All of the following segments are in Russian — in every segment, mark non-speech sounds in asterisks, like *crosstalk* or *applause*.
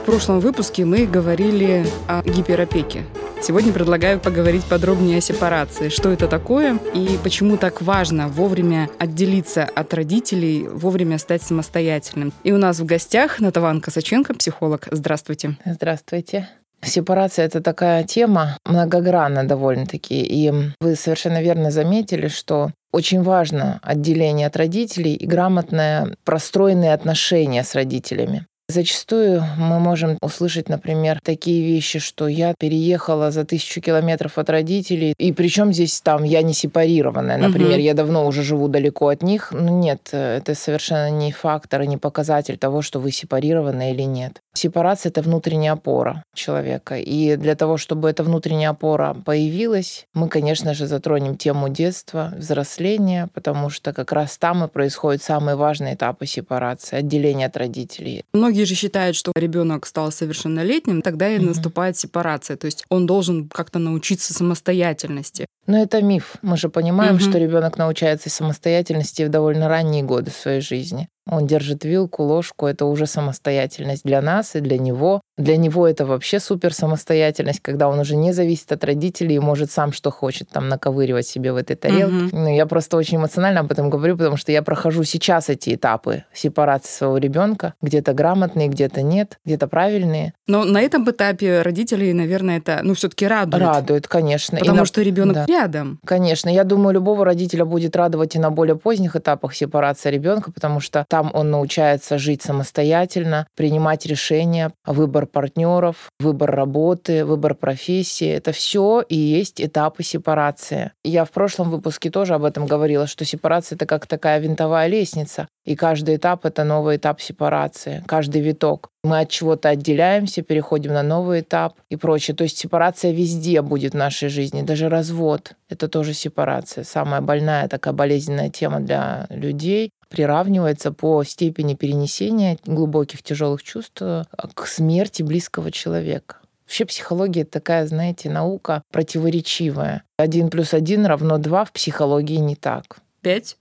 В прошлом выпуске мы говорили о гиперопеке. Сегодня предлагаю поговорить подробнее о сепарации. Что это такое и почему так важно вовремя отделиться от родителей, вовремя стать самостоятельным. И у нас в гостях Натаван Косаченко, психолог. Здравствуйте. Здравствуйте. Сепарация – это такая тема многогранная довольно-таки. И вы совершенно верно заметили, что очень важно отделение от родителей и грамотное простроенные отношения с родителями. Зачастую мы можем услышать, например, такие вещи, что я переехала за тысячу километров от родителей, и причем здесь там я не сепарированная, например, угу. я давно уже живу далеко от них. Ну нет, это совершенно не фактор и не показатель того, что вы сепарированы или нет. Сепарация – это внутренняя опора человека. И для того, чтобы эта внутренняя опора появилась, мы, конечно же, затронем тему детства, взросления, потому что как раз там и происходят самые важные этапы сепарации, отделения от родителей. Многие же считают, что ребенок стал совершеннолетним, тогда и mm-hmm. наступает сепарация. То есть он должен как-то научиться самостоятельности. Но это миф. Мы же понимаем, mm-hmm. что ребенок научается самостоятельности в довольно ранние годы своей жизни. Он держит вилку, ложку, это уже самостоятельность для нас и для него. Для него это вообще супер самостоятельность, когда он уже не зависит от родителей и может сам что хочет там наковыривать себе в этой тарелке. Угу. Ну, я просто очень эмоционально об этом говорю, потому что я прохожу сейчас эти этапы сепарации своего ребенка. Где-то грамотные, где-то нет, где-то правильные. Но на этом этапе родители, наверное, это ну все-таки радует. Радует, конечно. Потому и на... что ребенок да. Рядом. Конечно. Я думаю, любого родителя будет радовать и на более поздних этапах сепарации ребенка, потому что там он научается жить самостоятельно, принимать решения, выбор партнеров, выбор работы, выбор профессии. Это все и есть этапы сепарации. Я в прошлом выпуске тоже об этом говорила, что сепарация это как такая винтовая лестница. И каждый этап это новый этап сепарации, каждый виток. Мы от чего-то отделяемся, переходим на новый этап и прочее. То есть сепарация везде будет в нашей жизни, даже развод. Это тоже сепарация. Самая больная такая болезненная тема для людей приравнивается по степени перенесения глубоких тяжелых чувств э, к смерти близкого человека. Вообще психология такая, знаете, наука противоречивая. Один плюс один равно два в психологии не так. Пять?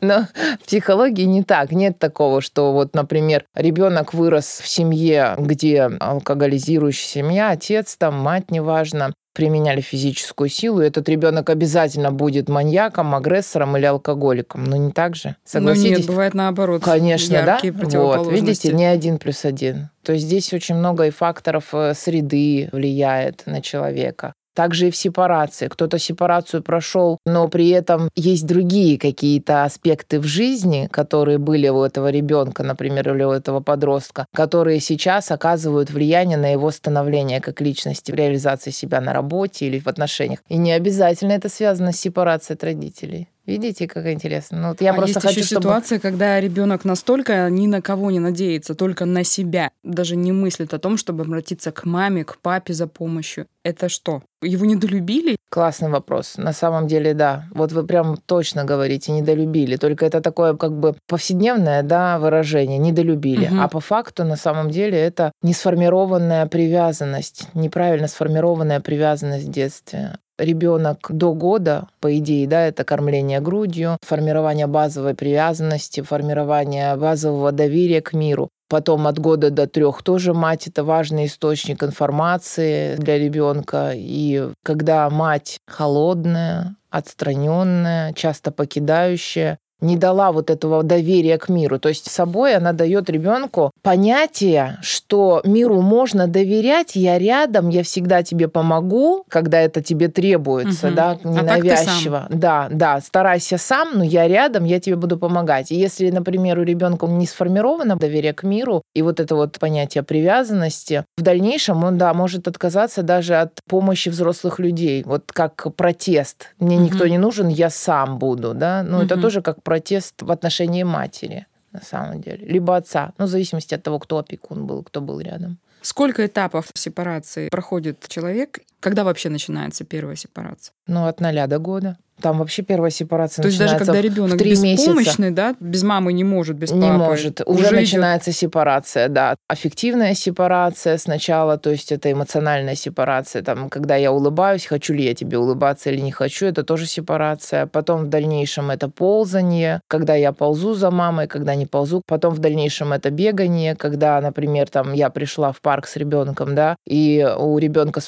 Но в психологии не так. Нет такого, что вот, например, ребенок вырос в семье, где алкоголизирующая семья, отец там, мать, неважно, применяли физическую силу, этот ребенок обязательно будет маньяком, агрессором или алкоголиком. Но не так же. Согласитесь? Ну нет, бывает наоборот. Конечно, да? Вот, видите, не один плюс один. То есть здесь очень много и факторов э, среды влияет на человека. Также и в сепарации. Кто-то сепарацию прошел, но при этом есть другие какие-то аспекты в жизни, которые были у этого ребенка, например, или у этого подростка, которые сейчас оказывают влияние на его становление как личности, в реализации себя на работе или в отношениях. И не обязательно это связано с сепарацией от родителей. Видите, как интересно. Ну, вот я а просто есть хочу, еще чтобы... ситуация, когда ребенок настолько ни на кого не надеется, только на себя, даже не мыслит о том, чтобы обратиться к маме, к папе за помощью. Это что? Его недолюбили? Классный вопрос. На самом деле, да. Вот вы прям точно говорите, недолюбили. Только это такое как бы повседневное да, выражение, недолюбили. Угу. А по факту, на самом деле, это несформированная привязанность, неправильно сформированная привязанность в детстве ребенок до года, по идее, да, это кормление грудью, формирование базовой привязанности, формирование базового доверия к миру. Потом от года до трех тоже мать это важный источник информации для ребенка. И когда мать холодная, отстраненная, часто покидающая, не дала вот этого доверия к миру. То есть собой она дает ребенку понятие, что миру можно доверять, я рядом, я всегда тебе помогу, когда это тебе требуется, угу. да, ненавязчиво. А да, да, старайся сам, но я рядом, я тебе буду помогать. И если, например, у ребенка не сформировано доверие к миру и вот это вот понятие привязанности, в дальнейшем он, да, может отказаться даже от помощи взрослых людей, вот как протест. Мне угу. никто не нужен, я сам буду, да. Ну, угу. это тоже как протест в отношении матери, на самом деле, либо отца, ну, в зависимости от того, кто опекун был, кто был рядом. Сколько этапов сепарации проходит человек? Когда вообще начинается первая сепарация? Ну, от ноля до года. Там вообще первая сепарация То есть даже когда ребенок в 3 беспомощный, месяца. да, без мамы не может, без папы. Не может. Уже, идет- начинается сепарация, да. Аффективная сепарация сначала, то есть это эмоциональная сепарация. Там, когда я улыбаюсь, хочу ли я тебе улыбаться или не хочу, это тоже сепарация. Потом в дальнейшем это ползание, когда я ползу за мамой, когда не ползу. Потом в дальнейшем это бегание, когда, например, там я пришла в парк с ребенком, да, и у ребенка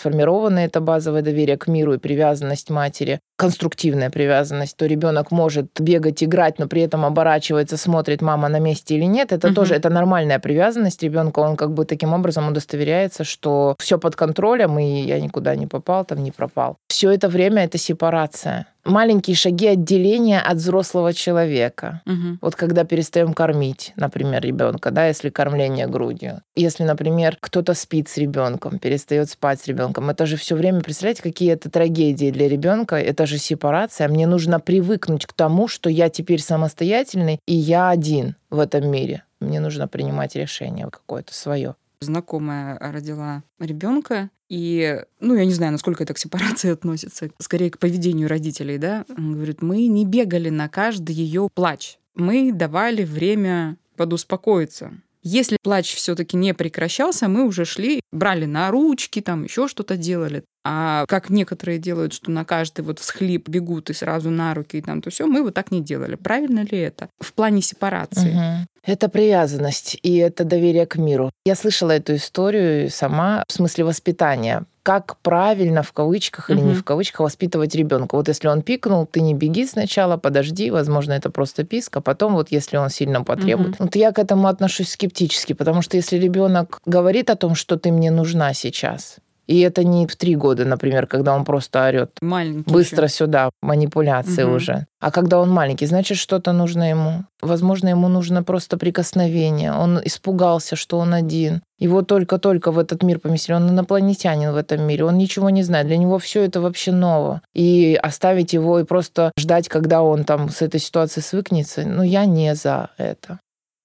сформировано это базовое доверие к миру и привязанность матери конструктивная привязанность, то ребенок может бегать, играть, но при этом оборачивается, смотрит, мама на месте или нет. Это Мгм. тоже это нормальная привязанность ребенка. Он как бы таким образом удостоверяется, что все под контролем, и я никуда не попал, там не пропал. Все это время это сепарация. Маленькие шаги отделения от взрослого человека. Мгм. Вот когда перестаем кормить, например, ребенка, да, если кормление грудью. Если, например, кто-то спит с ребенком, перестает спать с ребенком, это же все время, представляете, какие это трагедии для ребенка, это же сепарация. Мне нужно привыкнуть к тому, что я теперь самостоятельный, и я один в этом мире. Мне нужно принимать решение какое-то свое. Знакомая родила ребенка, и, ну, я не знаю, насколько это к сепарации *laughs* относится, скорее к поведению родителей, да. Он говорит, мы не бегали на каждый ее плач. Мы давали время подуспокоиться. Если плач все-таки не прекращался, мы уже шли, брали на ручки, там еще что-то делали. А как некоторые делают, что на каждый вот всхлип бегут и сразу на руки, и там то все, мы вот так не делали. Правильно ли это? В плане сепарации. Мгм. Это привязанность и это доверие к миру. Я слышала эту историю сама в смысле воспитания. Как правильно в кавычках или не Мгм. в кавычках воспитывать ребенка. Вот если он пикнул, ты не беги сначала, подожди, возможно, это просто писк, а потом вот если он сильно потребует. Вот я к этому отношусь скептически, потому что если ребенок говорит о том, что ты мне нужна сейчас, и это не в три года, например, когда он просто орет, Маленький быстро ещё. сюда, манипуляции Мгм. уже. А когда он маленький, значит, что-то нужно ему. Возможно, ему нужно просто прикосновение. Он испугался, что он один. Его только-только в этот мир поместили. Он инопланетянин в этом мире. Он ничего не знает. Для него все это вообще ново. И оставить его и просто ждать, когда он там с этой ситуацией свыкнется, ну, я не за это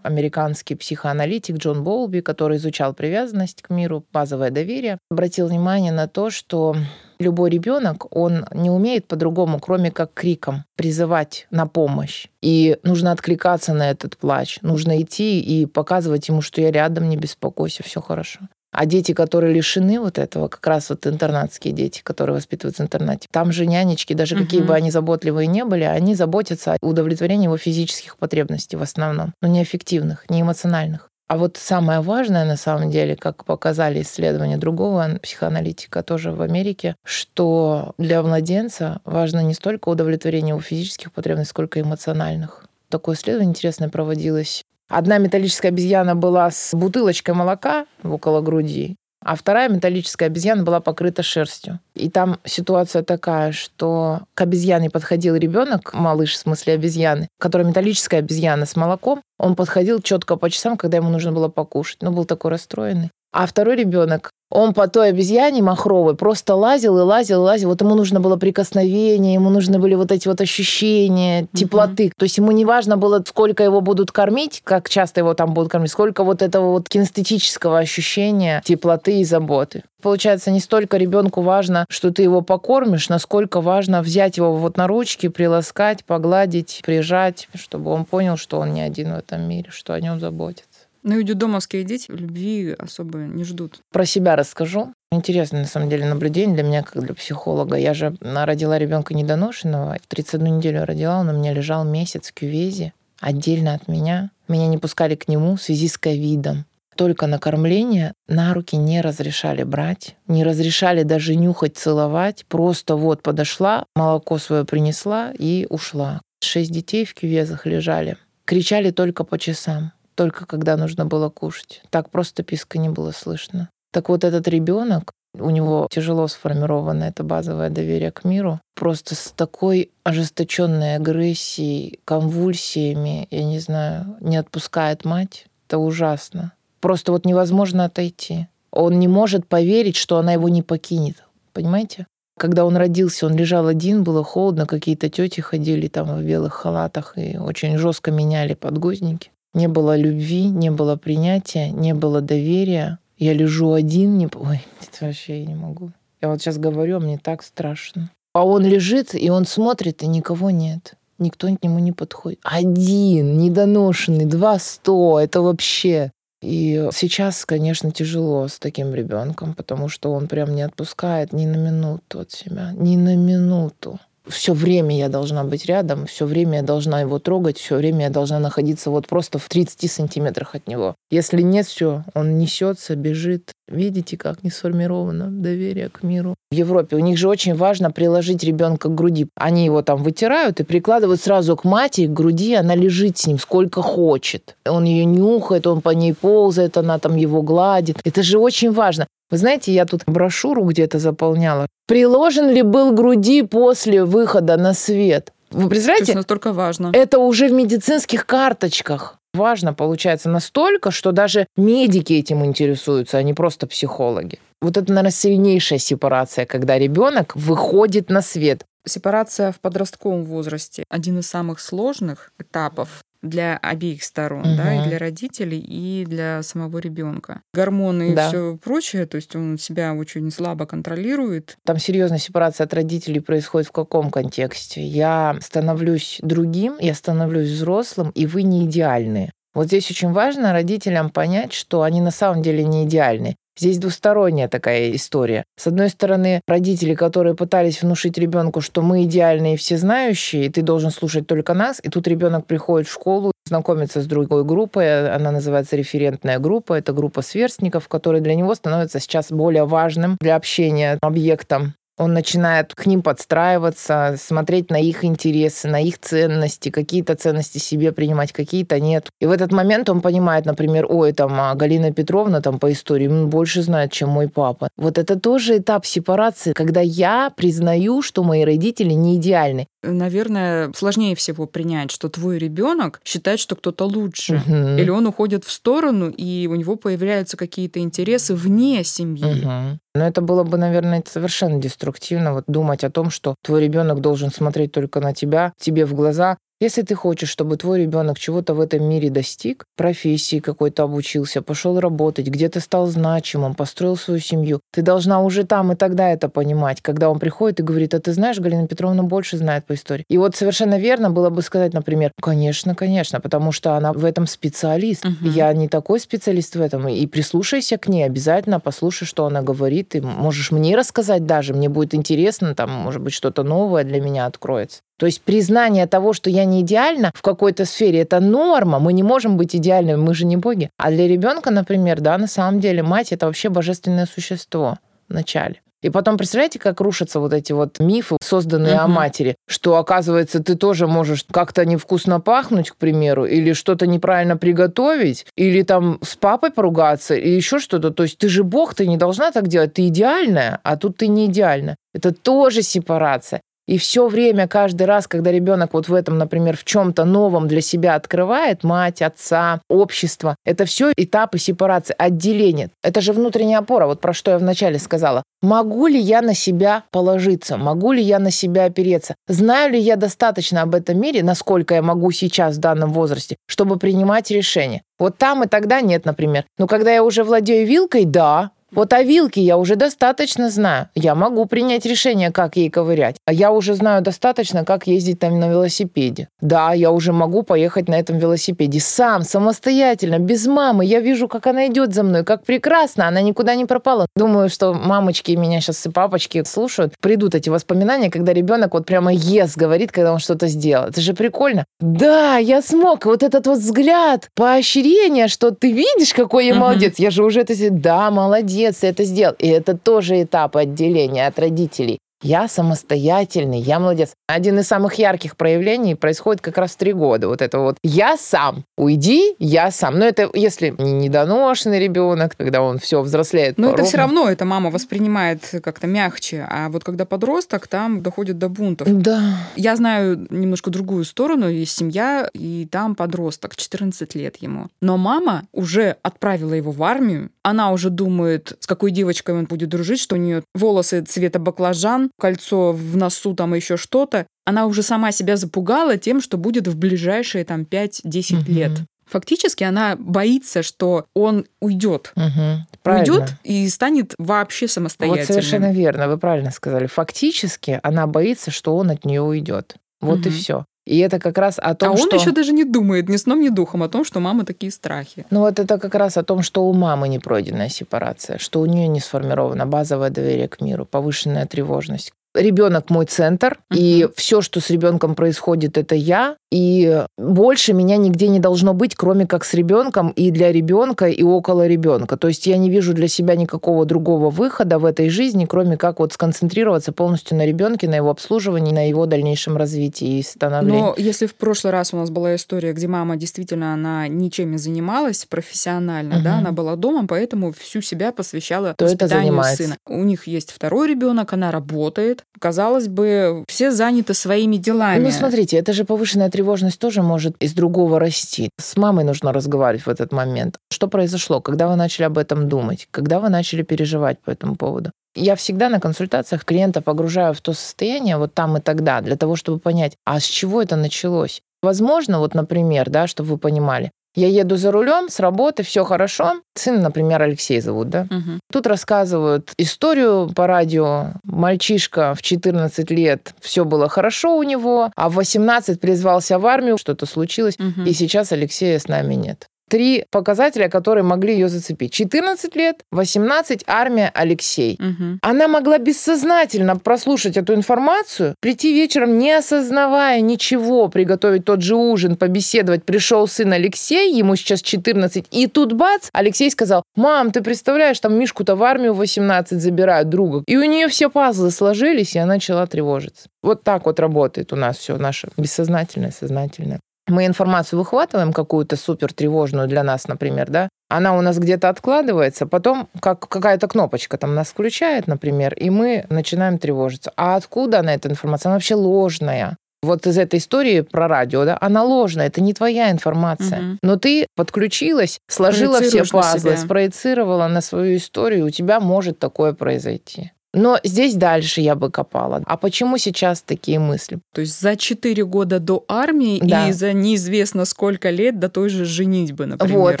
американский психоаналитик Джон Болби, который изучал привязанность к миру, базовое доверие, обратил внимание на то, что любой ребенок, он не умеет по-другому, кроме как криком призывать на помощь. И нужно откликаться на этот плач. Нужно идти и показывать ему, что я рядом, не беспокойся, все хорошо. А дети, которые лишены вот этого, как раз вот интернатские дети, которые воспитываются в интернате, там же нянечки, даже какие Мгм. бы они заботливые не были, они заботятся о удовлетворении его физических потребностей в основном, но не аффективных, не эмоциональных. А вот самое важное на самом деле, как показали исследования другого психоаналитика тоже в Америке, что для младенца важно не столько удовлетворение его физических потребностей, сколько эмоциональных. Такое исследование интересное проводилось. Одна металлическая обезьяна была с бутылочкой молока около груди, а вторая металлическая обезьяна была покрыта шерстью. И там ситуация такая, что к обезьяне подходил ребенок, малыш в смысле обезьяны, которая металлическая обезьяна с молоком. Он подходил четко по часам, когда ему нужно было покушать. Ну, был такой расстроенный. А второй ребенок, он по той обезьяне махровой просто лазил и лазил и лазил. Вот ему нужно было прикосновение, ему нужны были вот эти вот ощущения теплоты. То есть ему не важно было, сколько его будут кормить, как часто его там будут кормить, сколько вот этого вот кинестетического ощущения теплоты и заботы. Получается, не столько ребенку важно, что ты его покормишь, насколько важно взять его вот на ручки, приласкать, погладить, прижать, чтобы он понял, что он не один в этом мире, что о нем заботятся. Ну и детдомовские дети любви особо не ждут. Про себя расскажу. Интересное, на самом деле, наблюдение для меня, как для психолога. Я же родила ребенка недоношенного. В 31 неделю родила, он у меня лежал месяц в кювезе, отдельно от меня. Меня не пускали к нему в связи с ковидом. Только на кормление на руки не разрешали брать, не разрешали даже нюхать, целовать. Просто вот подошла, молоко свое принесла и ушла. Шесть детей в кювезах лежали. Кричали только по часам только когда нужно было кушать. Так просто писка не было слышно. Так вот этот ребенок, у него тяжело сформировано это базовое доверие к миру, просто с такой ожесточенной агрессией, конвульсиями, я не знаю, не отпускает мать. Это ужасно. Просто вот невозможно отойти. Он не может поверить, что она его не покинет. Понимаете? Когда он родился, он лежал один, было холодно, какие-то тети ходили там в белых халатах и очень жестко меняли подгузники. Не было любви, не было принятия, не было доверия. Я лежу один, не... Ой, это вообще я не могу. Я вот сейчас говорю, а мне так страшно. А он лежит, и он смотрит, и никого нет. Никто к нему не подходит. Один, недоношенный, два сто. Это вообще... И сейчас, конечно, тяжело с таким ребенком, потому что он прям не отпускает ни на минуту от себя, ни на минуту все время я должна быть рядом, все время я должна его трогать, все время я должна находиться вот просто в 30 сантиметрах от него. Если нет, все, он несется, бежит. Видите, как не сформировано доверие к миру. В Европе у них же очень важно приложить ребенка к груди. Они его там вытирают и прикладывают сразу к матери, к груди, она лежит с ним сколько хочет. Он ее нюхает, он по ней ползает, она там его гладит. Это же очень важно. Вы знаете, я тут брошюру где-то заполняла. Приложен ли был груди после выхода на свет? Вы представляете? Это настолько важно. Это уже в медицинских карточках. Важно, получается, настолько, что даже медики этим интересуются, а не просто психологи. Вот это, наверное, сильнейшая сепарация, когда ребенок выходит на свет. Сепарация в подростковом возрасте один из самых сложных этапов для обеих сторон, угу. да, и для родителей, и для самого ребенка. Гормоны да. и все прочее, то есть он себя очень слабо контролирует. Там серьезная сепарация от родителей происходит в каком контексте? Я становлюсь другим, я становлюсь взрослым, и вы не идеальны. Вот здесь очень важно родителям понять, что они на самом деле не идеальны. Здесь двусторонняя такая история. С одной стороны, родители, которые пытались внушить ребенку, что мы идеальные и всезнающие, и ты должен слушать только нас, и тут ребенок приходит в школу, знакомится с другой группой, она называется референтная группа, это группа сверстников, которая для него становится сейчас более важным для общения объектом. Он начинает к ним подстраиваться, смотреть на их интересы, на их ценности, какие-то ценности себе принимать, какие-то нет. И в этот момент он понимает, например, ой, там а Галина Петровна там по истории больше знает, чем мой папа. Вот это тоже этап сепарации, когда я признаю, что мои родители не идеальны. Наверное, сложнее всего принять, что твой ребенок считает, что кто-то лучше. Угу. Или он уходит в сторону, и у него появляются какие-то интересы вне семьи. Угу. Но это было бы, наверное, совершенно деструктивно, вот думать о том, что твой ребенок должен смотреть только на тебя, тебе в глаза, если ты хочешь, чтобы твой ребенок чего-то в этом мире достиг, профессии какой-то обучился, пошел работать, где-то стал значимым, построил свою семью, ты должна уже там и тогда это понимать, когда он приходит и говорит, а ты знаешь, Галина Петровна больше знает по истории. И вот совершенно верно было бы сказать, например, конечно, конечно, потому что она в этом специалист. Угу. Я не такой специалист в этом. И прислушайся к ней обязательно, послушай, что она говорит. Ты можешь мне рассказать даже, мне будет интересно, там, может быть, что-то новое для меня откроется. То есть признание того, что я не идеальна в какой-то сфере, это норма. Мы не можем быть идеальными, мы же не боги. А для ребенка, например, да, на самом деле мать это вообще божественное существо вначале. И потом, представляете, как рушатся вот эти вот мифы, созданные uh-huh. о матери, что, оказывается, ты тоже можешь как-то невкусно пахнуть, к примеру, или что-то неправильно приготовить, или там с папой поругаться, или еще что-то. То есть ты же бог, ты не должна так делать, ты идеальная, а тут ты не идеальна. Это тоже сепарация. И все время, каждый раз, когда ребенок вот в этом, например, в чем-то новом для себя открывает, мать, отца, общество, это все этапы сепарации, отделения. Это же внутренняя опора, вот про что я вначале сказала. Могу ли я на себя положиться? Могу ли я на себя опереться? Знаю ли я достаточно об этом мире, насколько я могу сейчас в данном возрасте, чтобы принимать решения? Вот там и тогда нет, например. Но когда я уже владею вилкой, да, вот о вилке я уже достаточно знаю. Я могу принять решение, как ей ковырять. А я уже знаю достаточно, как ездить там на велосипеде. Да, я уже могу поехать на этом велосипеде сам, самостоятельно, без мамы. Я вижу, как она идет за мной, как прекрасно, она никуда не пропала. Думаю, что мамочки меня сейчас и папочки слушают. Придут эти воспоминания, когда ребенок вот прямо yes говорит, когда он что-то сделал. Это же прикольно. Да, я смог. Вот этот вот взгляд, поощрение, что ты видишь, какой я молодец. Я же уже это... Да, молодец ты это сделал. И это тоже этап отделения от родителей. Я самостоятельный, я молодец. Один из самых ярких проявлений происходит как раз в три года. Вот это вот «я сам». Уйди, я сам. Но это если не недоношенный ребенок, когда он все взрослеет. Но это все равно, это мама воспринимает как-то мягче. А вот когда подросток, там доходит до бунтов. Да. Я знаю немножко другую сторону. Есть семья, и там подросток, 14 лет ему. Но мама уже отправила его в армию. Она уже думает, с какой девочкой он будет дружить, что у нее волосы цвета баклажан, кольцо в носу, там еще что-то, она уже сама себя запугала тем, что будет в ближайшие там 5-10 угу. лет. Фактически она боится, что он уйдет. Угу. Уйдет и станет вообще самостоятельным. Вот совершенно верно, вы правильно сказали. Фактически она боится, что он от нее уйдет. Вот угу. и все. И это как раз о том, а что... он еще даже не думает ни сном, ни духом о том, что мама такие страхи. Ну вот это как раз о том, что у мамы не пройденная сепарация, что у нее не сформировано базовое доверие к миру, повышенная тревожность ребенок мой центр, uh-huh. и все, что с ребенком происходит, это я. И больше меня нигде не должно быть, кроме как с ребенком и для ребенка, и около ребенка. То есть я не вижу для себя никакого другого выхода в этой жизни, кроме как вот сконцентрироваться полностью на ребенке, на его обслуживании, на его дальнейшем развитии и становлении. Но если в прошлый раз у нас была история, где мама действительно она ничем не занималась профессионально, uh-huh. да, она была дома, поэтому всю себя посвящала То воспитанию сына. У них есть второй ребенок, она работает, казалось бы, все заняты своими делами. Ну, смотрите, это же повышенная тревожность тоже может из другого расти. С мамой нужно разговаривать в этот момент. Что произошло? Когда вы начали об этом думать? Когда вы начали переживать по этому поводу? Я всегда на консультациях клиента погружаю в то состояние вот там и тогда, для того, чтобы понять, а с чего это началось. Возможно, вот, например, да, чтобы вы понимали, я еду за рулем с работы, все хорошо. Сын, например, Алексей зовут, да? Угу. Тут рассказывают историю по радио. Мальчишка в 14 лет, все было хорошо у него, а в 18 призвался в армию, что-то случилось, угу. и сейчас Алексея с нами нет три показателя, которые могли ее зацепить. 14 лет, 18 армия Алексей. Угу. Она могла бессознательно прослушать эту информацию, прийти вечером, не осознавая ничего, приготовить тот же ужин, побеседовать. Пришел сын Алексей, ему сейчас 14, и тут бац, Алексей сказал, мам, ты представляешь, там Мишку-то в армию 18 забирают друга. И у нее все пазлы сложились, и она начала тревожиться. Вот так вот работает у нас все наше бессознательное, сознательное мы информацию выхватываем какую-то супер тревожную для нас, например, да, она у нас где-то откладывается, потом как какая-то кнопочка там нас включает, например, и мы начинаем тревожиться. А откуда она, эта информация? Она вообще ложная. Вот из этой истории про радио, да, она ложная, это не твоя информация. Угу. Но ты подключилась, сложила все пазлы, спроецировала на свою историю, у тебя может такое произойти. Но здесь дальше я бы копала. А почему сейчас такие мысли? То есть за 4 года до армии да. и за неизвестно сколько лет до той же женитьбы, например. Вот,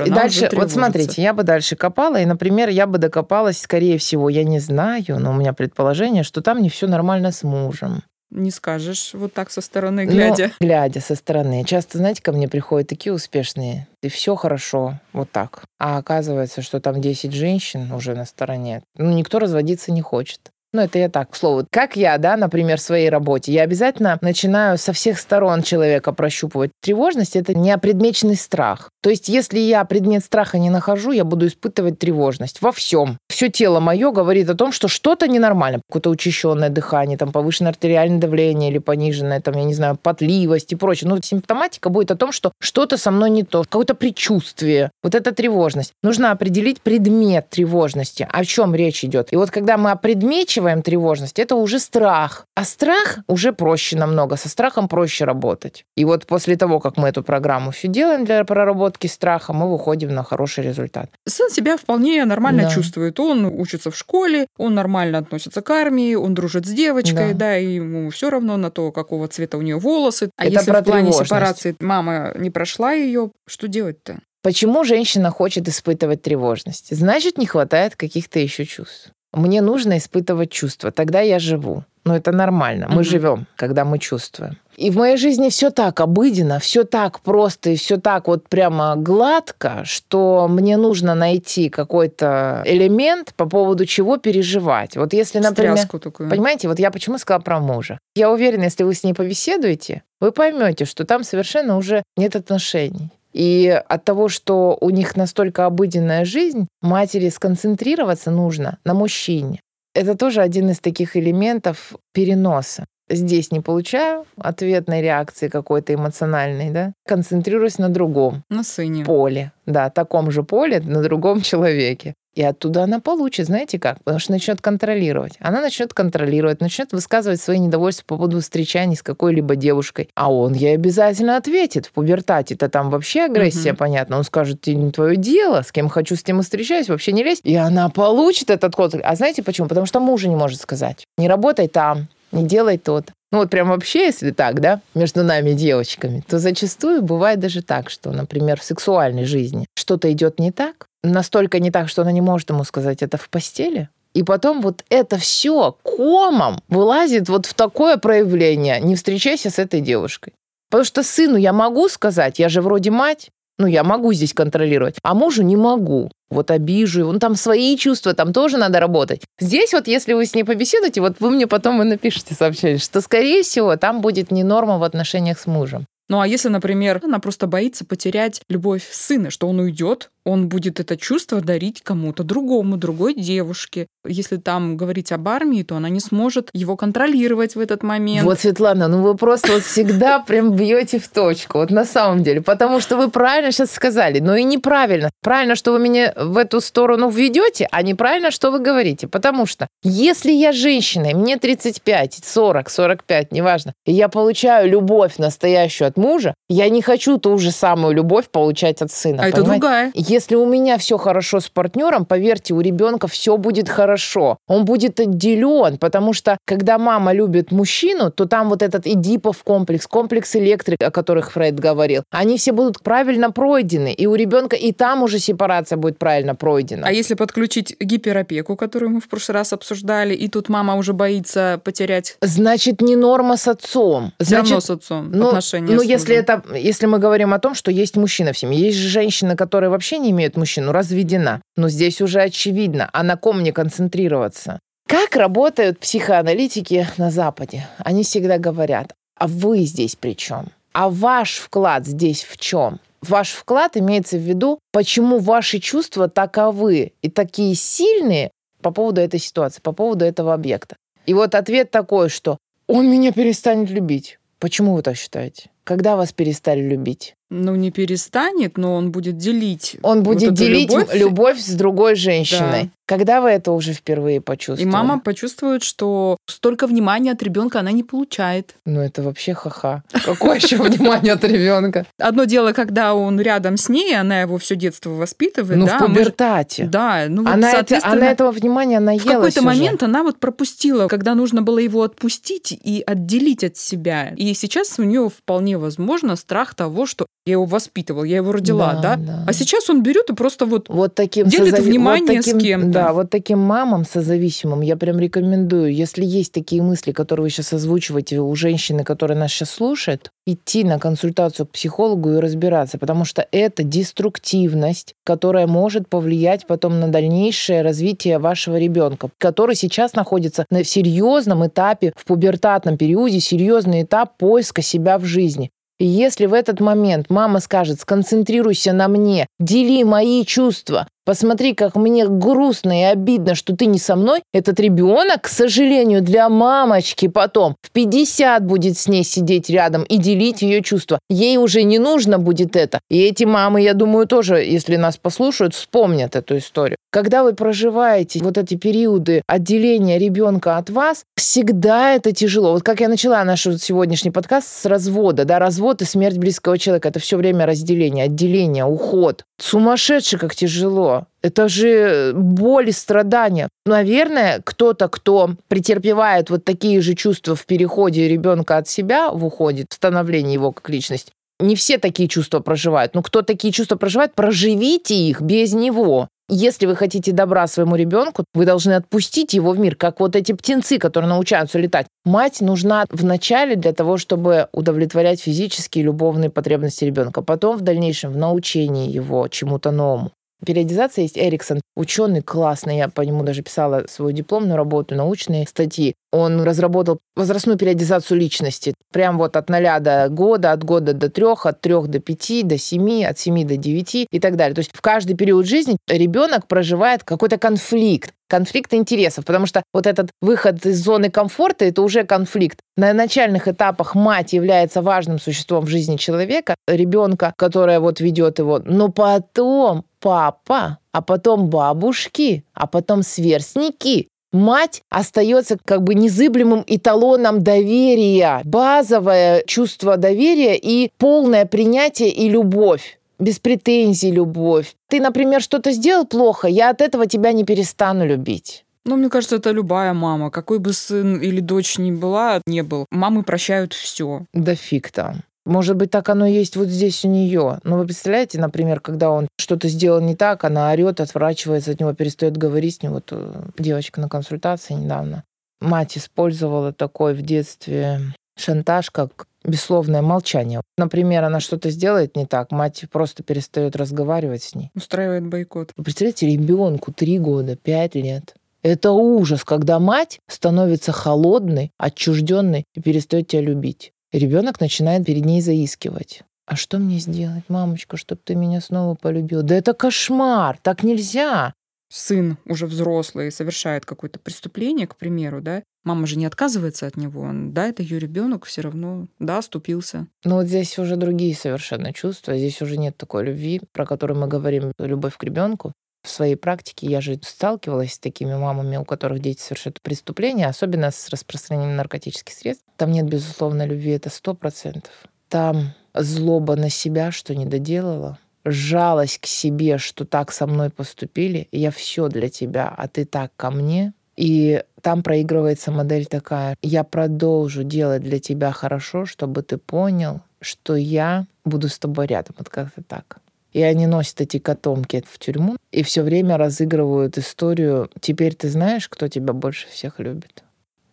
и дальше, вот смотрите, я бы дальше копала, и, например, я бы докопалась, скорее всего, я не знаю, но у меня предположение, что там не все нормально с мужем. Не скажешь вот так со стороны глядя. Но, глядя со стороны. Часто, знаете, ко мне приходят такие успешные, и все хорошо, вот так. А оказывается, что там 10 женщин уже на стороне. Ну, никто разводиться не хочет. Ну, это я так, к слову. Как я, да, например, в своей работе, я обязательно начинаю со всех сторон человека прощупывать. Тревожность — это не опредмеченный страх. То есть, если я предмет страха не нахожу, я буду испытывать тревожность во всем. Все тело мое говорит о том, что что-то ненормально. Какое-то учащенное дыхание, там, повышенное артериальное давление или пониженное, там, я не знаю, потливость и прочее. Ну, симптоматика будет о том, что что-то со мной не то, какое-то предчувствие. Вот это тревожность. Нужно определить предмет тревожности. О чем речь идет. И вот когда мы опредмечиваем озвучиваем тревожность, это уже страх. А страх уже проще намного. Со страхом проще работать. И вот после того, как мы эту программу все делаем для проработки страха, мы выходим на хороший результат. Сын себя вполне нормально да. чувствует. Он учится в школе, он нормально относится к армии, он дружит с девочкой, да, да и ему все равно на то, какого цвета у нее волосы. А это если в плане сепарации мама не прошла ее, что делать-то? Почему женщина хочет испытывать тревожность? Значит, не хватает каких-то еще чувств. Мне нужно испытывать чувства, тогда я живу. Но это нормально. Мы угу. живем, когда мы чувствуем. И в моей жизни все так обыденно, все так просто и все так вот прямо гладко, что мне нужно найти какой-то элемент, по поводу чего переживать. Вот если, например... такую. Понимаете, вот я почему сказала про мужа. Я уверена, если вы с ней побеседуете, вы поймете, что там совершенно уже нет отношений. И от того, что у них настолько обыденная жизнь, матери сконцентрироваться нужно на мужчине. Это тоже один из таких элементов переноса. Здесь не получаю ответной реакции какой-то эмоциональной, да, концентрируюсь на другом. На сыне. Поле. Да, таком же поле, на другом *laughs* человеке. И оттуда она получит, знаете как? Потому что начнет контролировать. Она начнет контролировать, начнет высказывать свои недовольства по поводу встречаний с какой-либо девушкой. А он ей обязательно ответит. В пубертате-то там вообще агрессия, угу. понятно. Он скажет, не твое дело, с кем хочу, с тем и встречаюсь, вообще не лезь. И она получит этот код. А знаете почему? Потому что мужа не может сказать. Не работай там, не делай тот. ну вот прям вообще, если так, да, между нами девочками, то зачастую бывает даже так, что, например, в сексуальной жизни что-то идет не так, настолько не так, что она не может ему сказать это в постели, и потом вот это все комом вылазит вот в такое проявление. Не встречайся с этой девушкой. Потому что сыну я могу сказать, я же вроде мать, ну, я могу здесь контролировать, а мужу не могу. Вот обижу его. Ну, там свои чувства, там тоже надо работать. Здесь вот, если вы с ней побеседуете, вот вы мне потом и напишите сообщение, что, скорее всего, там будет не норма в отношениях с мужем. Ну а если, например, она просто боится потерять любовь сына, что он уйдет, он будет это чувство дарить кому-то другому, другой девушке. Если там говорить об армии, то она не сможет его контролировать в этот момент. Вот, Светлана, ну вы просто вот всегда *laughs* прям бьете в точку, вот на самом деле, потому что вы правильно сейчас сказали, но и неправильно. Правильно, что вы меня в эту сторону введете, а неправильно, что вы говорите. Потому что если я женщина, и мне 35, 40, 45, неважно, и я получаю любовь настоящую от мужа, я не хочу ту же самую любовь получать от сына. А понимаете? это другая. Если у меня все хорошо с партнером, поверьте, у ребенка все будет хорошо. Он будет отделен, потому что когда мама любит мужчину, то там вот этот Эдипов комплекс, комплекс электрик, о которых Фрейд говорил, они все будут правильно пройдены. И у ребенка и там уже сепарация будет правильно пройдена. А если подключить гиперопеку, которую мы в прошлый раз обсуждали, и тут мама уже боится потерять... Значит, не норма с отцом. Значит, Все с отцом ну, отношения Ну, если, это, если мы говорим о том, что есть мужчина в семье, есть же женщина, которая вообще не имеет мужчину, разведена. Но здесь уже очевидно, а на ком мне концентрироваться? Как работают психоаналитики на Западе? Они всегда говорят, а вы здесь при чем? А ваш вклад здесь в чем? Ваш вклад имеется в виду, почему ваши чувства таковы и такие сильные по поводу этой ситуации, по поводу этого объекта. И вот ответ такой, что он меня перестанет любить. Почему вы так считаете? Когда вас перестали любить? Ну, не перестанет, но он будет делить. Он будет вот делить любовь. любовь с другой женщиной. Да. Когда вы это уже впервые почувствовали? И мама почувствует, что столько внимания от ребенка она не получает. Ну, это вообще ха-ха. Какое еще внимание от ребенка? Одно дело, когда он рядом с ней, она его все детство воспитывает. Ну, в пубертате. Да. Ну, она, это, она этого внимания наелась В какой-то момент она вот пропустила, когда нужно было его отпустить и отделить от себя. И сейчас у нее вполне возможно страх того, что я его воспитывал, я его родила, да? да? да. А сейчас он берет и просто вот, вот таким делит созави... внимание вот таким, с кем-то. Да, вот таким мамам созависимым я прям рекомендую, если есть такие мысли, которые вы сейчас озвучиваете у женщины, которая нас сейчас слушает, идти на консультацию к психологу и разбираться, потому что это деструктивность, которая может повлиять потом на дальнейшее развитие вашего ребенка, который сейчас находится на серьезном этапе, в пубертатном периоде, серьезный этап поиска себя в жизни. И если в этот момент мама скажет, сконцентрируйся на мне, дели мои чувства, Посмотри, как мне грустно и обидно, что ты не со мной. Этот ребенок, к сожалению, для мамочки потом в 50 будет с ней сидеть рядом и делить ее чувства. Ей уже не нужно будет это. И эти мамы, я думаю, тоже, если нас послушают, вспомнят эту историю. Когда вы проживаете вот эти периоды отделения ребенка от вас, всегда это тяжело. Вот как я начала наш сегодняшний подкаст с развода, да, развод и смерть близкого человека. Это все время разделение, отделение, уход. Сумасшедше, как тяжело. Это же боль и страдания. Наверное, кто-то, кто претерпевает вот такие же чувства в переходе ребенка от себя в уходе, в становлении его как личности, не все такие чувства проживают. Но кто такие чувства проживает, проживите их без него. Если вы хотите добра своему ребенку, вы должны отпустить его в мир, как вот эти птенцы, которые научаются летать. Мать нужна в начале для того, чтобы удовлетворять физические и любовные потребности ребенка, потом в дальнейшем в научении его чему-то новому. Периодизация есть Эриксон, ученый классный, я по нему даже писала свою дипломную работу, научные статьи. Он разработал возрастную периодизацию личности. Прям вот от ноля до года, от года до трех, от трех до пяти, до семи, от семи до девяти и так далее. То есть в каждый период жизни ребенок проживает какой-то конфликт конфликт интересов, потому что вот этот выход из зоны комфорта – это уже конфликт. На начальных этапах мать является важным существом в жизни человека, ребенка, которая вот ведет его, но потом папа, а потом бабушки, а потом сверстники, мать остается как бы незыблемым эталоном доверия, базовое чувство доверия и полное принятие и любовь без претензий любовь. Ты, например, что-то сделал плохо, я от этого тебя не перестану любить. Ну, мне кажется, это любая мама. Какой бы сын или дочь ни была, не был. Мамы прощают все. Да фиг там. Может быть, так оно есть вот здесь у нее. Но вы представляете, например, когда он что-то сделал не так, она орет, отворачивается от него, перестает говорить с ним. Вот э, девочка на консультации недавно. Мать использовала такой в детстве шантаж, как бессловное молчание. Например, она что-то сделает не так, мать просто перестает разговаривать с ней. Устраивает бойкот. Вы представляете, ребенку три года, пять лет. Это ужас, когда мать становится холодной, отчужденной и перестает тебя любить. Ребенок начинает перед ней заискивать. А что мне сделать, мамочка, чтобы ты меня снова полюбил? Да это кошмар, так нельзя. Сын уже взрослый совершает какое-то преступление, к примеру, да, мама же не отказывается от него. Да, это ее ребенок все равно, да, оступился. Но вот здесь уже другие совершенно чувства. Здесь уже нет такой любви, про которую мы говорим, любовь к ребенку. В своей практике я же сталкивалась с такими мамами, у которых дети совершают преступления, особенно с распространением наркотических средств. Там нет, безусловно, любви, это сто процентов. Там злоба на себя, что не доделала, жалость к себе, что так со мной поступили, я все для тебя, а ты так ко мне. И там проигрывается модель такая, я продолжу делать для тебя хорошо, чтобы ты понял, что я буду с тобой рядом. Вот как-то так. И они носят эти котомки в тюрьму и все время разыгрывают историю. Теперь ты знаешь, кто тебя больше всех любит.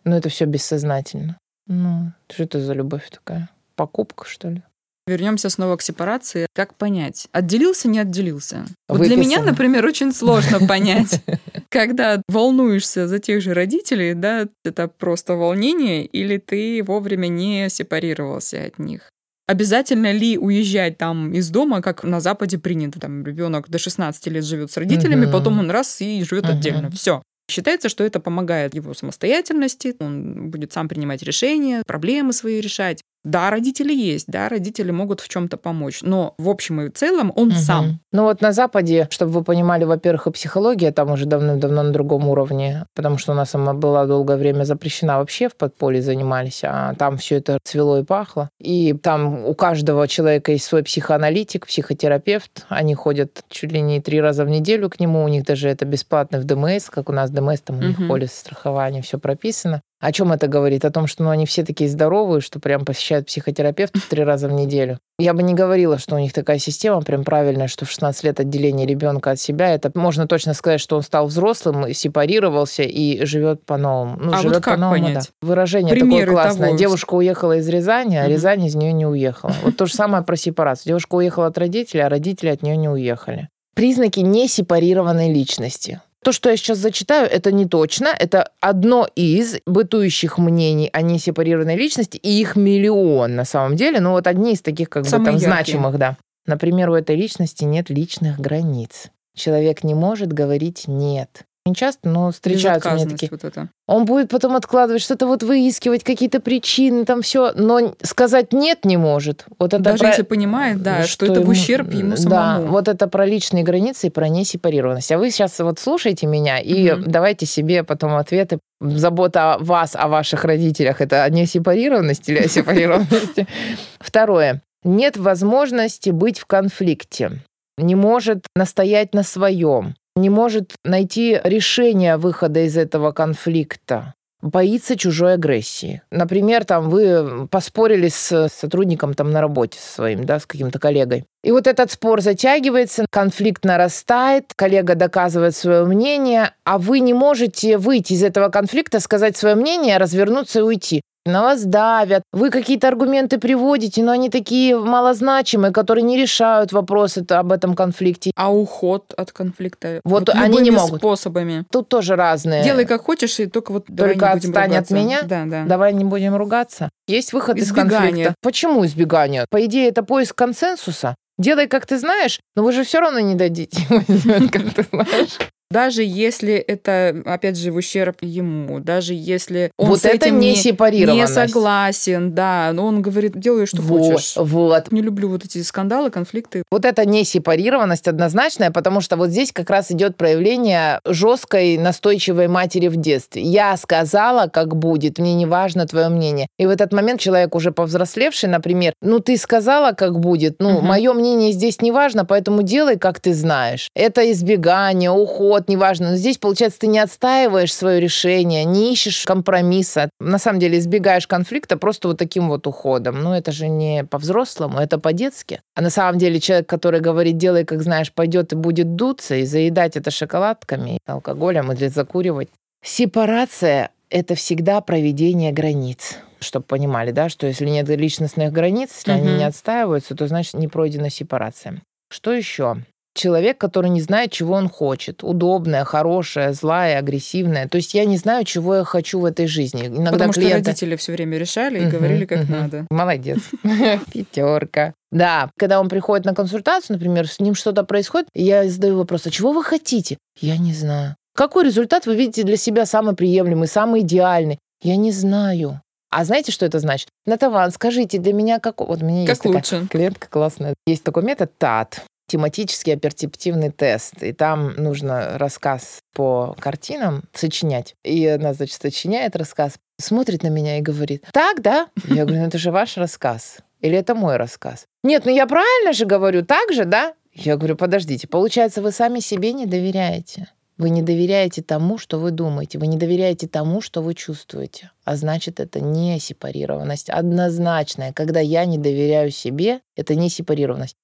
Но это все бессознательно. Ну, что это за любовь такая? Покупка, что ли? Вернемся снова к сепарации. Как понять? Отделился, не отделился? Вот для меня, например, очень сложно понять, *laughs* когда волнуешься за тех же родителей, да, это просто волнение, или ты вовремя не сепарировался от них. Обязательно ли уезжать там из дома, как на Западе принято? Там ребенок до 16 лет живет с родителями, угу. потом он раз и живет угу. отдельно. Все. Считается, что это помогает его самостоятельности, он будет сам принимать решения, проблемы свои решать. Да, родители есть, да, родители могут в чем-то помочь, но в общем и целом он угу. сам. Ну вот на Западе, чтобы вы понимали, во-первых, и психология там уже давным-давно на другом уровне, потому что у нас она была долгое время запрещена вообще в подполье занимались, а там все это цвело и пахло. И там у каждого человека есть свой психоаналитик, психотерапевт, они ходят чуть ли не три раза в неделю к нему, у них даже это бесплатно в ДМС, как у нас ДМС, там у них угу. полис страхования, все прописано. О чем это говорит? О том, что ну, они все такие здоровые, что прям посещают психотерапевта три раза в неделю. Я бы не говорила, что у них такая система прям правильная, что в 16 лет отделение ребенка от себя. Это можно точно сказать, что он стал взрослым, сепарировался и живет по-новому. Ну, а живет вот как по-новому, понять? Да. Выражение Примеры такое классное. Того, Девушка уехала из Рязани, а Рязань из нее не уехала. Вот то же самое про сепарацию. Девушка уехала от родителей, а родители от нее не уехали. Признаки несепарированной личности. То, что я сейчас зачитаю, это не точно. Это одно из бытующих мнений о несепарированной личности, и их миллион на самом деле. Но вот одни из таких как Самые бы там яркие. значимых, да. Например, у этой личности нет личных границ. Человек не может говорить «нет». Не часто, но встречаются мне такие. Вот это. Он будет потом откладывать, что-то вот выискивать, какие-то причины, там все, но сказать нет не может. Вот это Даже про... если понимает, да, что, что это в ущерб ему самому. Да, вот это про личные границы и про несепарированность. А вы сейчас вот слушайте меня и угу. давайте себе потом ответы. Забота о вас, о ваших родителях, это о несепарированности или о сепарированности? *laughs* Второе. Нет возможности быть в конфликте не может настоять на своем, не может найти решение выхода из этого конфликта боится чужой агрессии. Например, там вы поспорили с сотрудником там на работе своим, да, с каким-то коллегой. И вот этот спор затягивается, конфликт нарастает, коллега доказывает свое мнение, а вы не можете выйти из этого конфликта, сказать свое мнение, развернуться и уйти на вас давят, вы какие-то аргументы приводите, но они такие малозначимые, которые не решают вопросы об этом конфликте. А уход от конфликта? Вот, вот они не могут. способами. Тут тоже разные. Делай как хочешь, и только вот Только отстань от меня, да, да. давай не будем ругаться. Есть выход избегание. из конфликта. Почему избегание? По идее, это поиск консенсуса. Делай, как ты знаешь, но вы же все равно не дадите, *laughs* как ты знаешь. Даже если это, опять же, в ущерб ему, даже если он вот с это этим не, не, согласен, да, но он говорит, делай, что вот, хочешь. Вот. Не люблю вот эти скандалы, конфликты. Вот это не сепарированность однозначная, потому что вот здесь как раз идет проявление жесткой, настойчивой матери в детстве. Я сказала, как будет, мне не важно твое мнение. И в этот момент человек уже повзрослевший, например, ну ты сказала, как будет, ну угу. мое мнение здесь не важно, поэтому делай, как ты знаешь. Это избегание, уход, вот, неважно. Но здесь, получается, ты не отстаиваешь свое решение, не ищешь компромисса. На самом деле избегаешь конфликта просто вот таким вот уходом. Ну, это же не по-взрослому, это по-детски. А на самом деле человек, который говорит, делай, как знаешь, пойдет и будет дуться, и заедать это шоколадками, алкоголем или закуривать. Сепарация – это всегда проведение границ чтобы понимали, да, что если нет личностных границ, если угу. они не отстаиваются, то значит не пройдена сепарация. Что еще? Человек, который не знает, чего он хочет. Удобная, хорошая, злая, агрессивная. То есть я не знаю, чего я хочу в этой жизни. Иногда Потому клиенты... что родители все время решали и говорили, как надо. Молодец. *laughs* Пятерка. Да, когда он приходит на консультацию, например, с ним что-то происходит, я задаю вопрос, а чего вы хотите? Я не знаю. Какой результат вы видите для себя самый приемлемый, самый идеальный? Я не знаю. А знаете, что это значит? Натаван, скажите, для меня как... Вот у меня как есть лучше? такая клиентка классная. Есть такой метод ТАТ, тематический оперативный тест. И там нужно рассказ по картинам сочинять. И она, значит, сочиняет рассказ, смотрит на меня и говорит, так, да? Я говорю, ну это же ваш рассказ. Или это мой рассказ? Нет, ну я правильно же говорю, так же, да? Я говорю, подождите, получается, вы сами себе не доверяете. Вы не доверяете тому, что вы думаете, вы не доверяете тому, что вы чувствуете. А значит, это не сепарированность однозначная. Когда я не доверяю себе, это не сепарированность.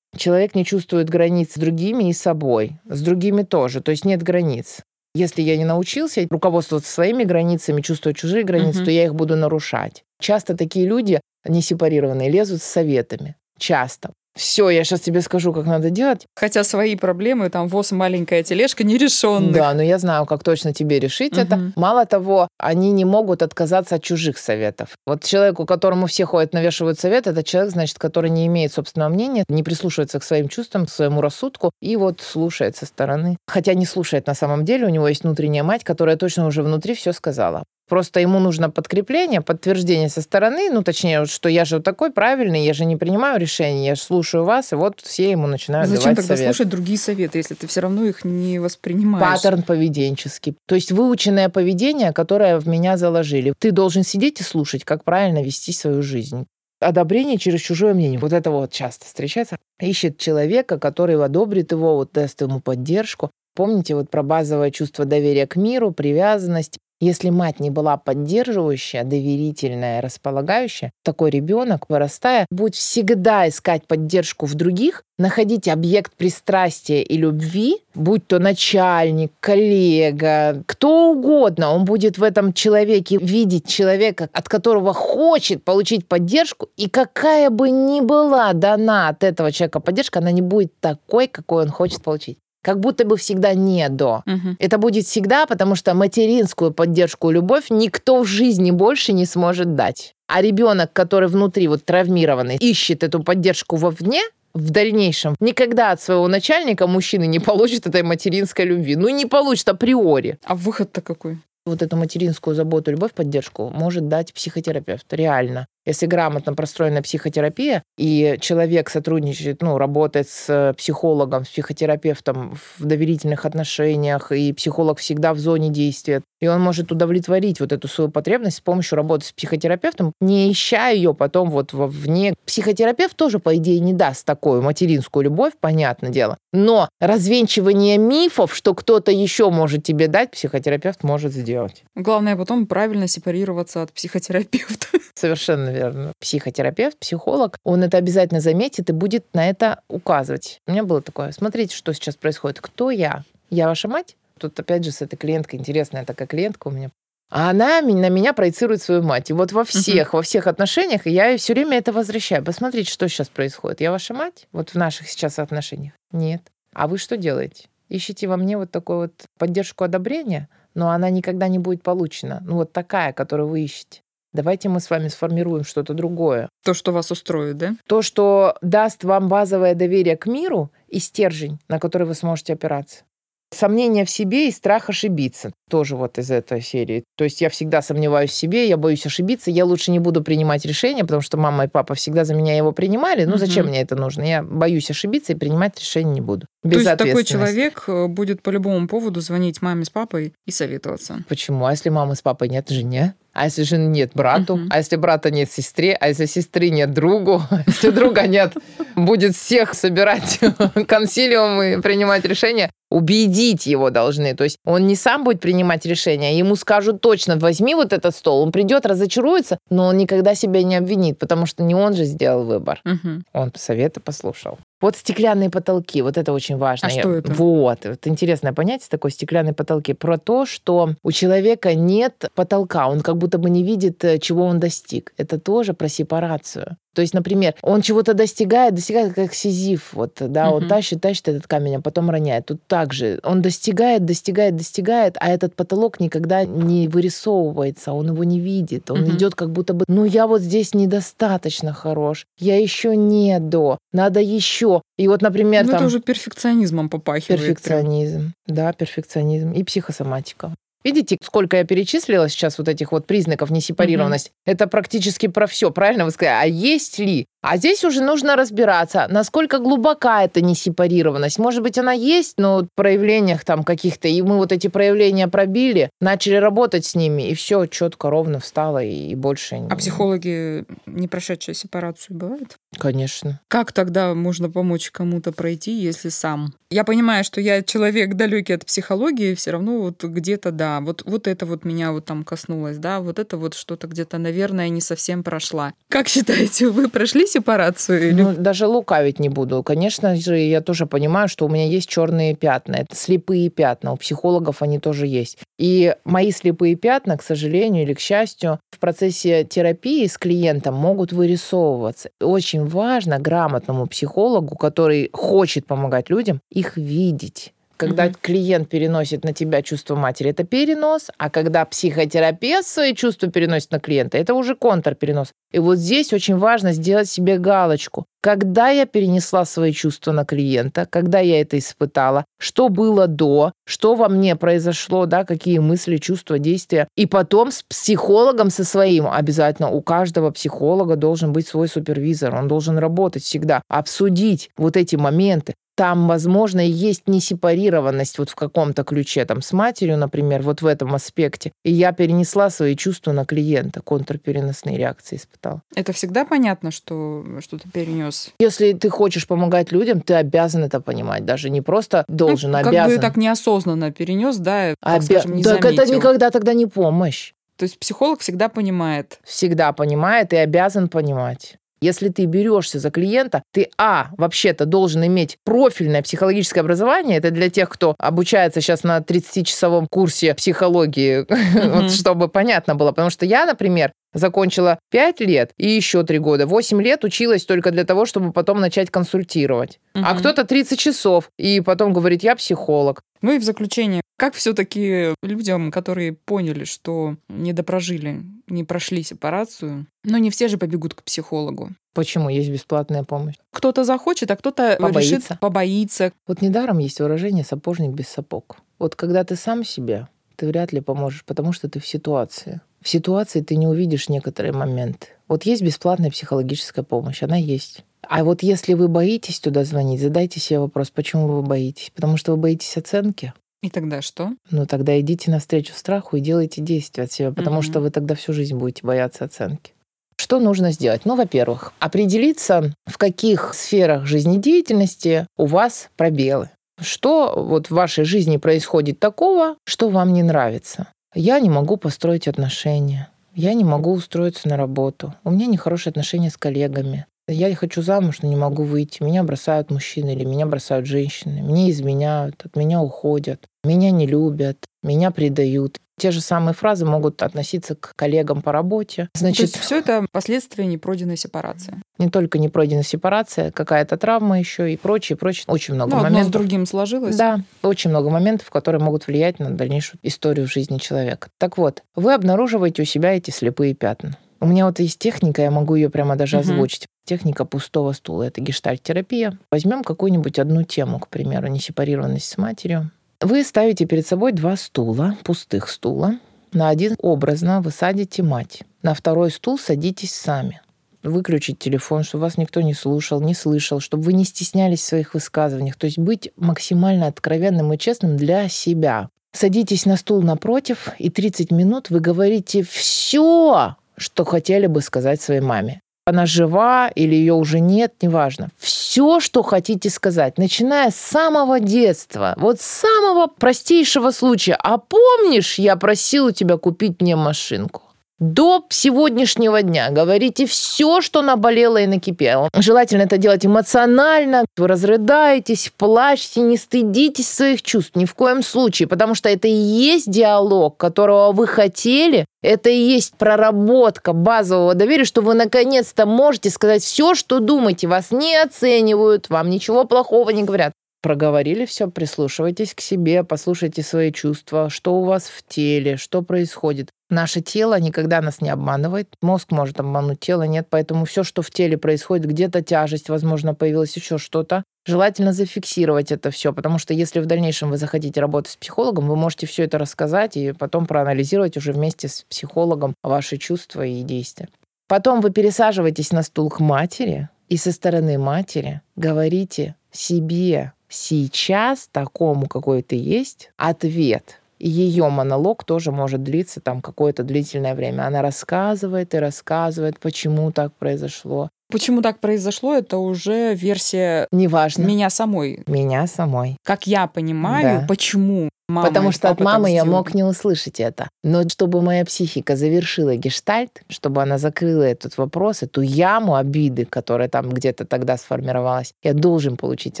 Человек не чувствует границ с другими и собой, с другими тоже, то есть нет границ. Если я не научился руководствоваться своими границами, чувствовать чужие границы, угу. то я их буду нарушать. Часто такие люди, не сепарированные, лезут с советами. Часто все, я сейчас тебе скажу, как надо делать. Хотя свои проблемы, там, ВОЗ маленькая тележка, нерешенных. Да, но я знаю, как точно тебе решить угу. это. Мало того, они не могут отказаться от чужих советов. Вот человеку, которому все ходят, навешивают совет, это человек, значит, который не имеет собственного мнения, не прислушивается к своим чувствам, к своему рассудку и вот слушает со стороны. Хотя не слушает на самом деле, у него есть внутренняя мать, которая точно уже внутри все сказала. Просто ему нужно подкрепление, подтверждение со стороны, ну, точнее, что я же такой правильный, я же не принимаю решения, я же слушаю вас, и вот все ему начинают Зачем давать тогда совет. слушать другие советы, если ты все равно их не воспринимаешь? Паттерн поведенческий. То есть выученное поведение, которое в меня заложили. Ты должен сидеть и слушать, как правильно вести свою жизнь одобрение через чужое мнение. Вот это вот часто встречается. Ищет человека, который одобрит его, вот даст ему поддержку. Помните вот про базовое чувство доверия к миру, привязанность. Если мать не была поддерживающая, доверительная, располагающая, такой ребенок, вырастая, будет всегда искать поддержку в других, находить объект пристрастия и любви, будь то начальник, коллега, кто угодно, он будет в этом человеке видеть человека, от которого хочет получить поддержку, и какая бы ни была дана от этого человека поддержка, она не будет такой, какой он хочет получить как будто бы всегда не до. Угу. Это будет всегда, потому что материнскую поддержку и любовь никто в жизни больше не сможет дать. А ребенок, который внутри вот травмированный, ищет эту поддержку вовне, в дальнейшем никогда от своего начальника мужчины не получит этой материнской любви. Ну, не получит априори. А выход-то какой? Вот эту материнскую заботу, любовь, поддержку может дать психотерапевт. Реально. Если грамотно простроена психотерапия, и человек сотрудничает, ну, работает с психологом, с психотерапевтом в доверительных отношениях, и психолог всегда в зоне действия, и он может удовлетворить вот эту свою потребность с помощью работы с психотерапевтом, не ища ее потом вот вовне. Психотерапевт тоже, по идее, не даст такую материнскую любовь, понятное дело. Но развенчивание мифов, что кто-то еще может тебе дать, психотерапевт может сделать. Главное потом правильно сепарироваться от психотерапевта. Совершенно верно. Психотерапевт, психолог, он это обязательно заметит и будет на это указывать. У меня было такое, смотрите, что сейчас происходит. Кто я? Я ваша мать? Тут опять же с этой клиенткой интересная такая клиентка у меня. А она на меня проецирует свою мать. И вот во всех, uh-huh. во всех отношениях я все время это возвращаю. Посмотрите, что сейчас происходит. Я ваша мать? Вот в наших сейчас отношениях? Нет. А вы что делаете? Ищите во мне вот такую вот поддержку одобрения, но она никогда не будет получена. Ну вот такая, которую вы ищете. Давайте мы с вами сформируем что-то другое. То, что вас устроит, да? То, что даст вам базовое доверие к миру и стержень, на который вы сможете опираться. Сомнение в себе и страх ошибиться. Тоже вот из этой серии. То есть я всегда сомневаюсь в себе, я боюсь ошибиться, я лучше не буду принимать решения, потому что мама и папа всегда за меня его принимали. Ну, угу. зачем мне это нужно? Я боюсь ошибиться и принимать решения не буду. Без То есть такой человек э, будет по любому поводу звонить маме с папой и советоваться. Почему? А если мамы с папой нет жене? А если жены нет брату? Uh-huh. А если брата нет сестре? А если сестры нет другу? А *laughs* если друга нет, будет всех собирать *laughs* консилиум и принимать решения. убедить его должны. То есть он не сам будет принимать решения, ему скажут точно, возьми вот этот стол. Он придет, разочаруется, но он никогда себя не обвинит, потому что не он же сделал выбор. Мгм. Он советы послушал. Вот стеклянные потолки, вот это очень важно. А что это? Вот, это интересное понятие такое, стеклянные потолки. Про то, что у человека нет потолка, он как будто бы не видит, э, чего он достиг. Это тоже про сепарацию. То есть, например, он чего-то достигает, достигает как сизиф, вот, да, он Мгм. тащит, тащит этот камень, а потом роняет. Тут также он достигает, достигает, достигает, а этот потолок никогда не вырисовывается, он его не видит, он Мгм. идет как будто бы, ну я вот здесь недостаточно хорош, я еще не до, надо еще. И вот, например, Ну, там это уже перфекционизмом попахивает. прям. перфекционизм, да, перфекционизм и психосоматика. Видите, сколько я перечислила сейчас вот этих вот признаков несепарированности? Это практически про все, правильно вы сказали? А есть ли? А здесь уже нужно разбираться, насколько глубока эта несепарированность. Может быть, она есть, но в проявлениях там каких-то, и мы вот эти проявления пробили, начали работать с ними, и все четко, ровно встало, и больше... А психологи, не прошедшие сепарацию, бывают? Конечно. Как тогда можно помочь кому-то пройти, если сам? Я понимаю, что я человек далекий от психологии, все равно вот где-то, да, вот, вот это вот меня вот там коснулось, да, вот это вот что-то где-то, наверное, не совсем прошла. Как считаете, вы прошли сепарацию? Или... Ну, даже лукавить не буду. Конечно же, я тоже понимаю, что у меня есть черные пятна. Это слепые пятна. У психологов они тоже есть. И мои слепые пятна, к сожалению или к счастью, в процессе терапии с клиентом могут вырисовываться. Очень важно грамотному психологу, который хочет помогать людям, их видеть. Когда Мгм. клиент переносит на тебя чувство матери, это перенос, а когда психотерапевт свои чувства переносит на клиента, это уже контрперенос. И вот здесь очень важно сделать себе галочку. Когда я перенесла свои чувства на клиента, когда я это испытала, что было до, что во мне произошло, да, какие мысли, чувства, действия. И потом с психологом со своим обязательно. У каждого психолога должен быть свой супервизор, он должен работать всегда, обсудить вот эти моменты. Там, возможно, и есть несепарированность вот в каком-то ключе, там, с матерью, например, вот в этом аспекте. И я перенесла свои чувства на клиента, контрпереносные реакции испытала. Это всегда понятно, что, что ты перенес? Если ты хочешь помогать людям, ты обязан это понимать. Даже не просто должен, Ну, как обязан. бы так неосознанно перенес, да, так Обя- скажем, не так это заметил. никогда тогда не помощь. То есть психолог всегда понимает. Всегда понимает и обязан понимать. Если ты берешься за клиента, ты, а, вообще-то должен иметь профильное психологическое образование. Это для тех, кто обучается сейчас на 30-часовом курсе психологии, *laughs* вот чтобы понятно было. Потому что я, например, закончила 5 лет и еще 3 года. 8 лет училась только для того, чтобы потом начать консультировать. А Мгм. кто-то 30 часов и потом говорит, я психолог. Ну и в заключение, как все-таки людям, которые поняли, что не допрожили, не прошли сепарацию, но не все же побегут к психологу. Почему есть бесплатная помощь? Кто-то захочет, а кто-то Побоится. решит побоится. Вот недаром есть выражение «сапожник без сапог». Вот когда ты сам себе, ты вряд ли поможешь, потому что ты в ситуации. В ситуации ты не увидишь некоторые моменты. Вот есть бесплатная психологическая помощь, она есть. А вот если вы боитесь туда звонить, задайте себе вопрос, почему вы боитесь? Потому что вы боитесь оценки? И тогда что? Ну тогда идите навстречу страху и делайте действия от себя, потому Мгм. что вы тогда всю жизнь будете бояться оценки. Что нужно сделать? Ну, во-первых, определиться, в каких сферах жизнедеятельности у вас пробелы. Что вот в вашей жизни происходит такого, что вам не нравится? Я не могу построить отношения. Я не могу устроиться на работу. У меня нехорошие отношения с коллегами. Я хочу замуж, но не могу выйти. Меня бросают мужчины или меня бросают женщины. Меня изменяют, от меня уходят. Меня не любят, меня предают. Те же самые фразы могут относиться к коллегам по работе. То Значит, есть все это последствия непройденной сепарации. не только не пройдена сепарация, какая-то травма еще и прочее, прочее. Очень много Ну, одно с моментов. другим сложилось. Да, очень много моментов, которые могут влиять на дальнейшую историю в жизни человека. Так вот, вы обнаруживаете у себя эти слепые пятна. У меня вот есть техника, я могу ее прямо даже Мгм. озвучить. Техника пустого стула. Это гештальт-терапия. Возьмем какую-нибудь одну тему, к примеру, несепарированность с матерью. Вы ставите перед собой два стула, пустых стула. На один образно вы садите мать. На второй стул садитесь сами. Выключить телефон, чтобы вас никто не слушал, не слышал, чтобы вы не стеснялись в своих высказываниях. То есть быть максимально откровенным и честным для себя. Садитесь на стул напротив, и 30 минут вы говорите все, что хотели бы сказать своей маме. она жива или ее уже нет, неважно. Все, что хотите сказать, начиная с самого детства, вот с самого простейшего случая. А помнишь, я просил у тебя купить мне машинку? До сегодняшнего дня. Говорите все, что наболело и накипело. Желательно это делать эмоционально. Вы разрыдаетесь, плачете, не стыдитесь своих чувств ни в коем случае, потому что это и есть диалог, которого вы хотели. Это и есть проработка базового доверия, что вы наконец-то можете сказать все, что думаете. Вас не оценивают, вам ничего плохого не говорят проговорили все, прислушивайтесь к себе, послушайте свои чувства, что у вас в теле, что происходит. Наше тело никогда нас не обманывает. Мозг может обмануть, тело нет. Поэтому все, что в теле происходит, где-то тяжесть, возможно, появилась еще что-то, желательно зафиксировать это все, потому что если в дальнейшем вы захотите работать с психологом, вы можете все это рассказать и потом проанализировать уже вместе с психологом ваши чувства и действия. Потом вы пересаживаетесь на стул к матери и со стороны матери говорите себе сейчас такому, какой ты есть, ответ – ее монолог тоже может длиться там какое-то длительное время. Она рассказывает и рассказывает, почему так произошло. Почему так произошло, это уже версия Неважно. меня самой. Меня самой. Как я понимаю, да. почему мама Потому что от мамы я мог не услышать это. Но чтобы моя психика завершила гештальт, чтобы она закрыла этот вопрос, эту яму обиды, которая там где-то тогда сформировалась, я должен получить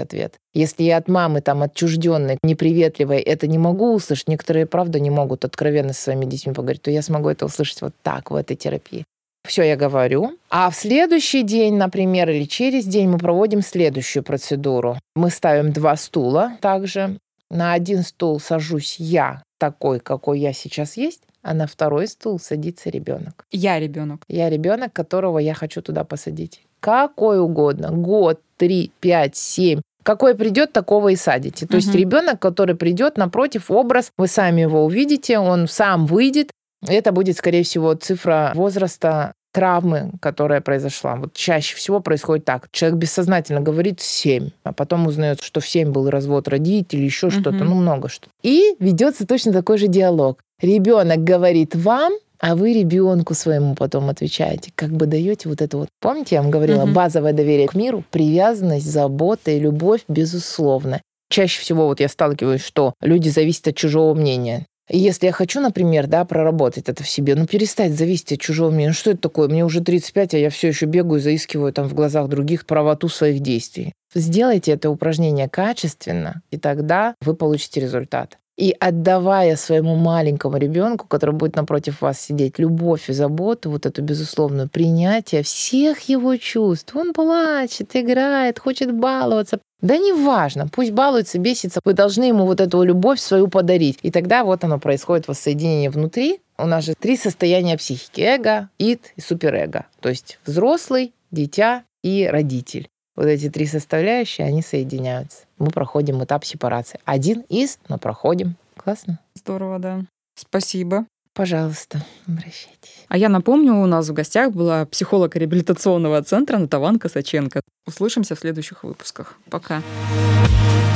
ответ. Если я от мамы там отчужденной, неприветливой, это не могу услышать, некоторые, правда, не могут откровенно со своими детьми поговорить, то я смогу это услышать вот так, в этой терапии. Все я говорю. А в следующий день, например, или через день мы проводим следующую процедуру. Мы ставим два стула также. На один стул сажусь я, такой, какой я сейчас есть, а на второй стул садится ребенок. Я ребенок. Я ребенок, которого я хочу туда посадить. Какой угодно. Год, три, пять, семь. Какой придет, такого и садите. То угу. есть ребенок, который придет напротив образ, вы сами его увидите, он сам выйдет. Это будет, скорее всего, цифра возраста травмы, которая произошла. Вот чаще всего происходит так. Человек бессознательно говорит 7, а потом узнает, что в 7 был развод родителей, еще угу. что-то, ну много что. И ведется точно такой же диалог. Ребенок говорит вам, а вы ребенку своему потом отвечаете, как бы даете вот это вот. Помните, я вам говорила, угу. базовое доверие к миру, привязанность, забота и любовь, безусловно. Чаще всего вот я сталкиваюсь, что люди зависят от чужого мнения. И если я хочу, например, да, проработать это в себе, ну, перестать зависеть от чужого мнения. Ну, что это такое? Мне уже 35, а я все еще бегаю, заискиваю там в глазах других правоту своих действий. Сделайте это упражнение качественно, и тогда вы получите результат. И отдавая своему маленькому ребенку, который будет напротив вас сидеть, любовь и заботу, вот эту безусловную принятие всех его чувств. Он плачет, играет, хочет баловаться. Да неважно, пусть балуется, бесится, вы должны ему вот эту любовь свою подарить. И тогда вот оно происходит воссоединение внутри. У нас же три состояния психики. Эго, ид и суперэго. То есть взрослый, дитя и родитель. Вот эти три составляющие, они соединяются. Мы проходим этап сепарации. Один из, но проходим. Классно? Здорово, да. Спасибо. Пожалуйста, обращайтесь. А я напомню, у нас в гостях была психолог реабилитационного центра Натаван Косаченко. Услышимся в следующих выпусках. Пока. Пока.